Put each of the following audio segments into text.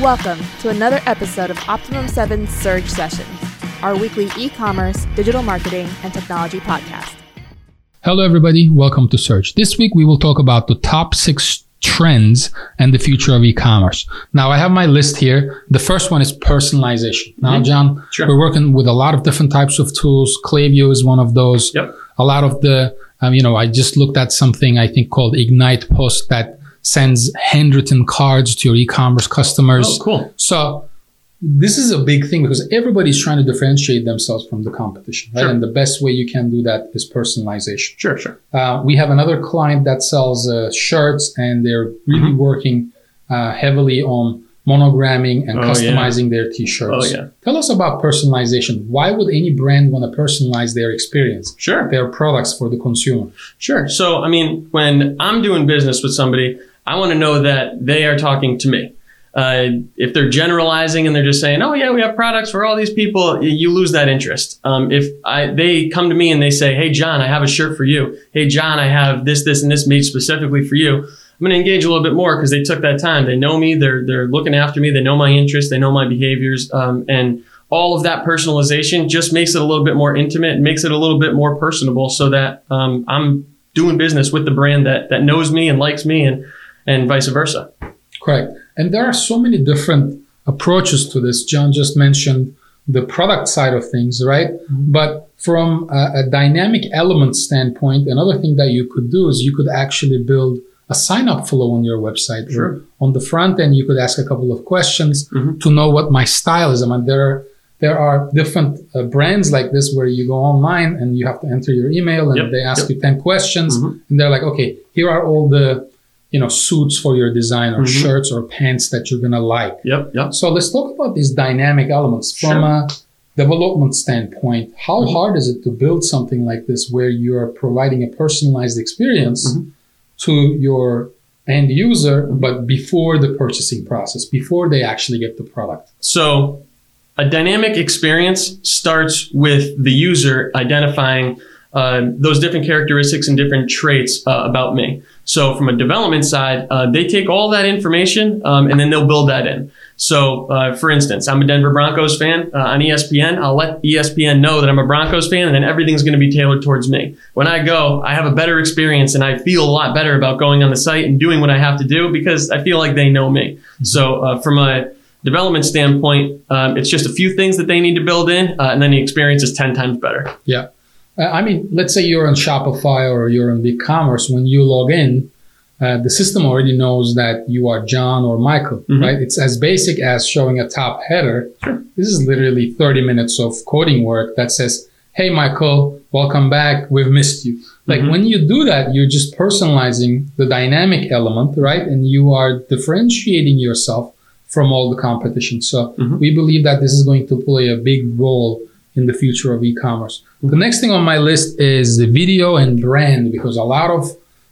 Welcome to another episode of Optimum 7 Surge Sessions, our weekly e commerce, digital marketing, and technology podcast. Hello, everybody. Welcome to Surge. This week, we will talk about the top six trends and the future of e-commerce. Now, I have my list here. The first one is personalization. Now, mm-hmm. John, sure. we're working with a lot of different types of tools. Klaviyo is one of those. Yep. A lot of the, um, you know, I just looked at something I think called Ignite Post that sends handwritten cards to your e-commerce customers. Oh, cool. So this is a big thing because everybody's trying to differentiate themselves from the competition, right? Sure. And the best way you can do that is personalization. Sure, sure. Uh, we have another client that sells uh, shirts, and they're really mm-hmm. working uh, heavily on monogramming and oh, customizing yeah. their t-shirts. Oh, yeah. Tell us about personalization. Why would any brand want to personalize their experience? Sure. Their products for the consumer? Sure. So, I mean, when I'm doing business with somebody, I want to know that they are talking to me. Uh, if they're generalizing and they're just saying, "Oh yeah, we have products for all these people," you lose that interest. Um, if I, they come to me and they say, "Hey John, I have a shirt for you. Hey John, I have this, this, and this made specifically for you," I'm going to engage a little bit more because they took that time. They know me. They're they're looking after me. They know my interests. They know my behaviors. Um, and all of that personalization just makes it a little bit more intimate, makes it a little bit more personable, so that um, I'm doing business with the brand that that knows me and likes me and and vice versa. Correct. And there are so many different approaches to this. John just mentioned the product side of things, right? Mm-hmm. But from a, a, dynamic element standpoint, another thing that you could do is you could actually build a sign up flow on your website. Sure. On the front end, you could ask a couple of questions mm-hmm. to know what my style is. I mean, there are, there are different uh, brands like this where you go online and you have to enter your email and yep. they ask yep. you 10 questions mm-hmm. and they're like, okay, here are all the you know, suits for your design or mm-hmm. shirts or pants that you're going to like. Yep, yep. So let's talk about these dynamic elements from sure. a development standpoint. How mm-hmm. hard is it to build something like this where you are providing a personalized experience mm-hmm. to your end user, but before the purchasing process, before they actually get the product? So a dynamic experience starts with the user identifying uh, those different characteristics and different traits uh, about me. So from a development side, uh, they take all that information um, and then they'll build that in. So, uh, for instance, I'm a Denver Broncos fan uh, on ESPN. I'll let ESPN know that I'm a Broncos fan, and then everything's going to be tailored towards me. When I go, I have a better experience, and I feel a lot better about going on the site and doing what I have to do because I feel like they know me. Mm-hmm. So, uh, from a development standpoint, um, it's just a few things that they need to build in, and then the experience is ten times better. Yeah. Uh, I mean, let's say you're on Shopify or you're on BigCommerce. When you log in, uh, the system already knows that you are John or Michael, mm-hmm. right? It's as basic as showing a top header. Sure. This is literally 30 minutes of coding work that says, Hey, Michael, welcome back. We've missed you. Like mm-hmm. when you do that, you're just personalizing the dynamic element, right? And you are differentiating yourself from all the competition. So mm-hmm. we believe that this is going to play a big role in the future of e-commerce. The next thing on my list is the video and brand because a lot of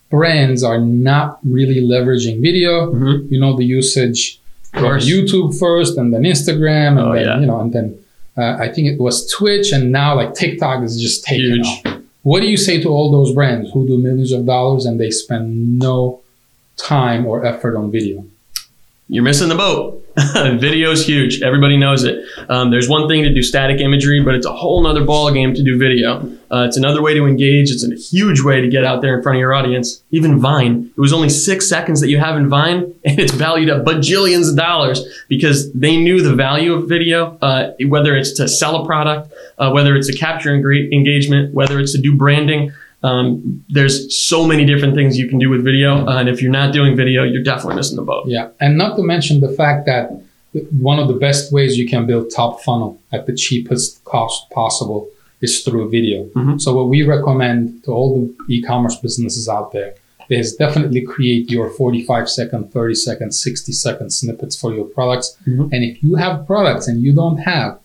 brands are not really leveraging video. Mm-hmm. You know, the usage of YouTube first and then Instagram and oh, then, yeah. you know, and then uh, I think it was Twitch and now like TikTok is just taking off. What do you say to all those brands who do millions of dollars and they spend no time or effort on video? You're missing the boat. video is huge. Everybody knows it. Um, there's one thing to do static imagery, but it's a whole nother ball game to do video. Uh, it's another way to engage. It's a huge way to get out there in front of your audience. Even Vine, it was only six seconds that you have in Vine, and it's valued at bajillions of dollars because they knew the value of video, uh, whether it's to sell a product, uh, whether it's to capture engagement, whether it's to do branding. Um, there's so many different things you can do with video, uh, and if you're not doing video, you're definitely missing the boat. Yeah, and not to mention the fact that one of the best ways you can build top funnel at the cheapest cost possible is through video. Mm-hmm. So what we recommend to all the e-commerce businesses out there is definitely create your 45 second, 30 second, 60 second snippets for your products. Mm-hmm. And if you have products and you don't have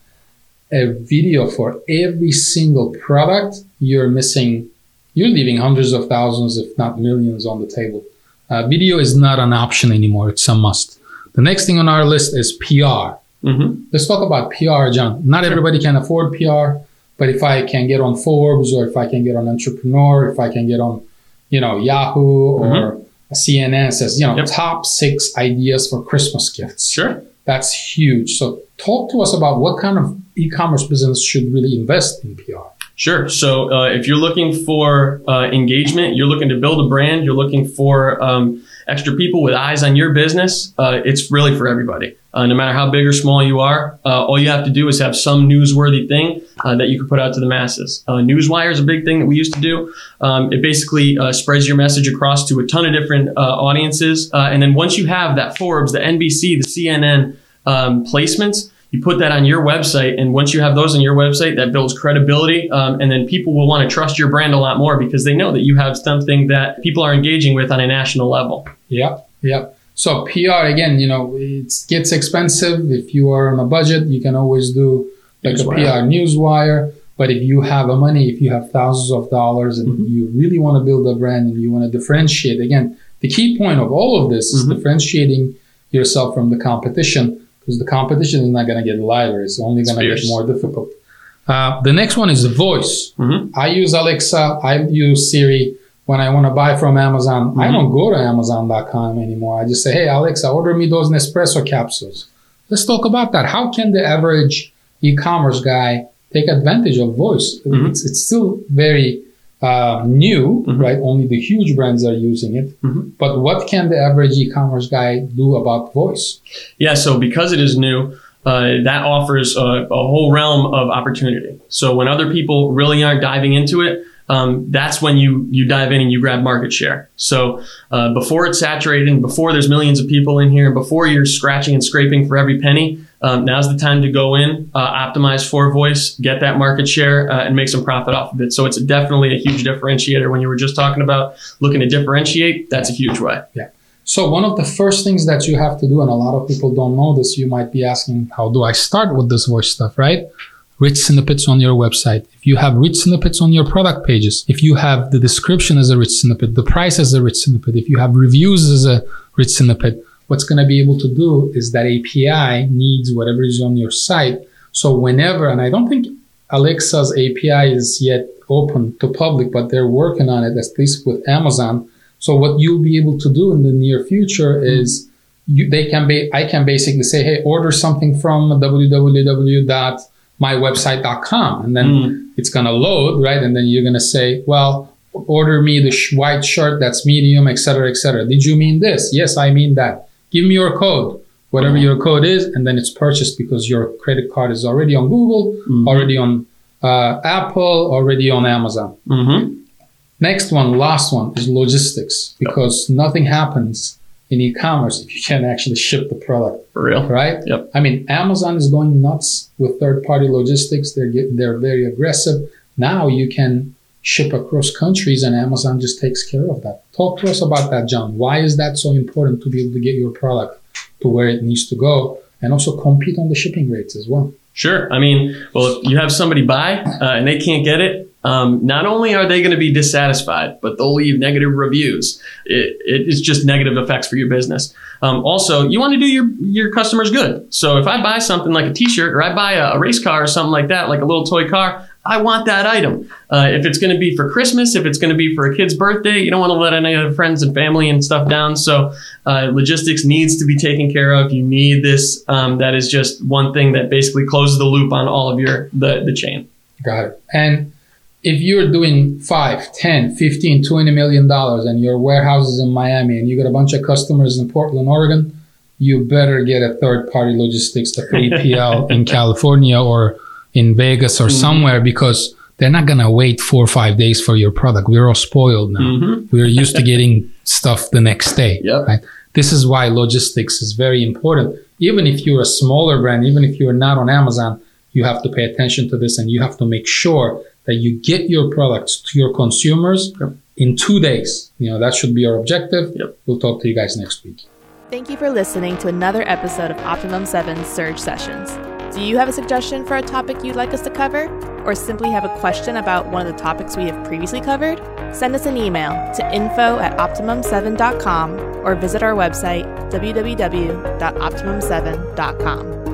a video for every single product, you're missing you're leaving hundreds of thousands, if not millions, on the table. Uh, video is not an option anymore; it's a must. The next thing on our list is PR. Mm-hmm. Let's talk about PR, John. Not everybody can afford PR, but if I can get on Forbes, or if I can get on Entrepreneur, if I can get on, you know, Yahoo or mm-hmm. CNN says, you know, yep. top six ideas for Christmas gifts. Sure. That's huge. So talk to us about what kind of e-commerce business should really invest in PR. Sure. So uh, if you're looking for uh, engagement, you're looking to build a brand, you're looking for um, extra people with eyes on your business, uh, it's really for everybody. Uh, no matter how big or small you are, uh, all you have to do is have some newsworthy thing uh, that you can put out to the masses. Newswire is a big thing that we used to do. Um, it basically spreads your message across to a ton of different audiences. and then once you have that Forbes, the NBC, the CNN um, placements, you put that on your website and once you have those on your website that builds credibility um, and then people will want to trust your brand a lot more because they know that you have something that people are engaging with on a national level yep yep so pr again you know it gets expensive if you are on a budget you can always do like newswire. a pr newswire but if you have a money if you have thousands of dollars and mm-hmm. you really want to build a brand and you want to differentiate again the key point of all of this mm-hmm. is differentiating yourself from the competition because the competition is not going to get lighter. It's only going to get more difficult. Uh, the next one is the voice. Mm-hmm. I use Alexa. I use Siri when I want to buy from Amazon. Mm-hmm. I don't go to Amazon.com anymore. I just say, "Hey Alexa, order me those Nespresso capsules." Let's talk about that. How can the average e-commerce guy take advantage of voice? Mm-hmm. It's, it's still very uh, new, mm-hmm. right? Only the huge brands are using it. Mm-hmm. But what can the average e-commerce guy do about voice? Yeah, so because it is new, uh, that offers a, a, whole realm of opportunity. So when other people really aren't diving into it, um, that's when you you dive in and you grab market share. So uh, before it's saturated, and before there's millions of people in here, and before you're scratching and scraping for every penny, um, now's the time to go in, uh, optimize for voice, get that market share, uh, and make some profit off of it. So it's definitely a huge differentiator. When you were just talking about looking to differentiate, that's a huge way. Yeah. So one of the first things that you have to do, and a lot of people don't know this, you might be asking, how do I start with this voice stuff, right? Rich snippets on your website. If you have rich snippets on your product pages, if you have the description as a rich snippet, the price as a rich snippet, if you have reviews as a rich snippet, what's going to be able to do is that API needs whatever is on your site. So whenever, and I don't think Alexa's API is yet open to public, but they're working on it, at least with Amazon. So what you'll be able to do in the near future is you, they can be, I can basically say, Hey, order something from www.mywebsite.com. And then mm. it's going to load, right? And then you're going to say, well, order me the sh- white shirt that's medium, etc., etc. Did you mean this? Yes, I mean that give me your code, whatever your code is, and then it's purchased because your credit card is already on Google, mm-hmm. already on uh, Apple, already on Amazon. Mm-hmm. Next one, last one is logistics because yep. nothing happens in e-commerce if you can't actually ship the product. For real, right? Yep. I mean, Amazon is going nuts with third-party logistics. They're they're very aggressive. Now you can ship across countries and Amazon just takes care of that. Talk to us about that, John. Why is that so important to be able to get your product to where it needs to go and also compete on the shipping rates as well? Sure. I mean, well, if you have somebody buy uh, and they can't get it, um, not only are they going to be dissatisfied, but they'll leave negative reviews. It, it is just negative effects for your business. Um, also, you want to do your, your customers good. So if I buy something like a t-shirt or I buy a, a race car or something like that, like a little toy car, I want that item. Uh, if it's going to be for Christmas, if it's going to be for a kid's birthday, you don't want to let any of friends and family and stuff down. So uh, logistics needs to be taken care of. You need this. Um, that is just one thing that basically closes the loop on all of your the, the chain. Got it. And if you're doing 5, 10, 15, 20 million dollars and your warehouse is in Miami and you got a bunch of customers in Portland, Oregon, you better get a third party logistics, the 3PL in California or in Vegas or mm-hmm. somewhere because they're not going to wait four or five days for your product. We're all spoiled now. Mm-hmm. We're used to getting stuff the next day. Yep. Right? This is why logistics is very important. Even if you're a smaller brand, even if you're not on Amazon, you have to pay attention to this and you have to make sure that you get your products to your consumers yep. in two days. You know, that should be our objective. Yep. We'll talk to you guys next week. Thank you for listening to another episode of Optimum 7 Surge Sessions. Do you have a suggestion for a topic you'd like us to cover? Or simply have a question about one of the topics we have previously covered? Send us an email to info at optimum7.com or visit our website www.optimum7.com.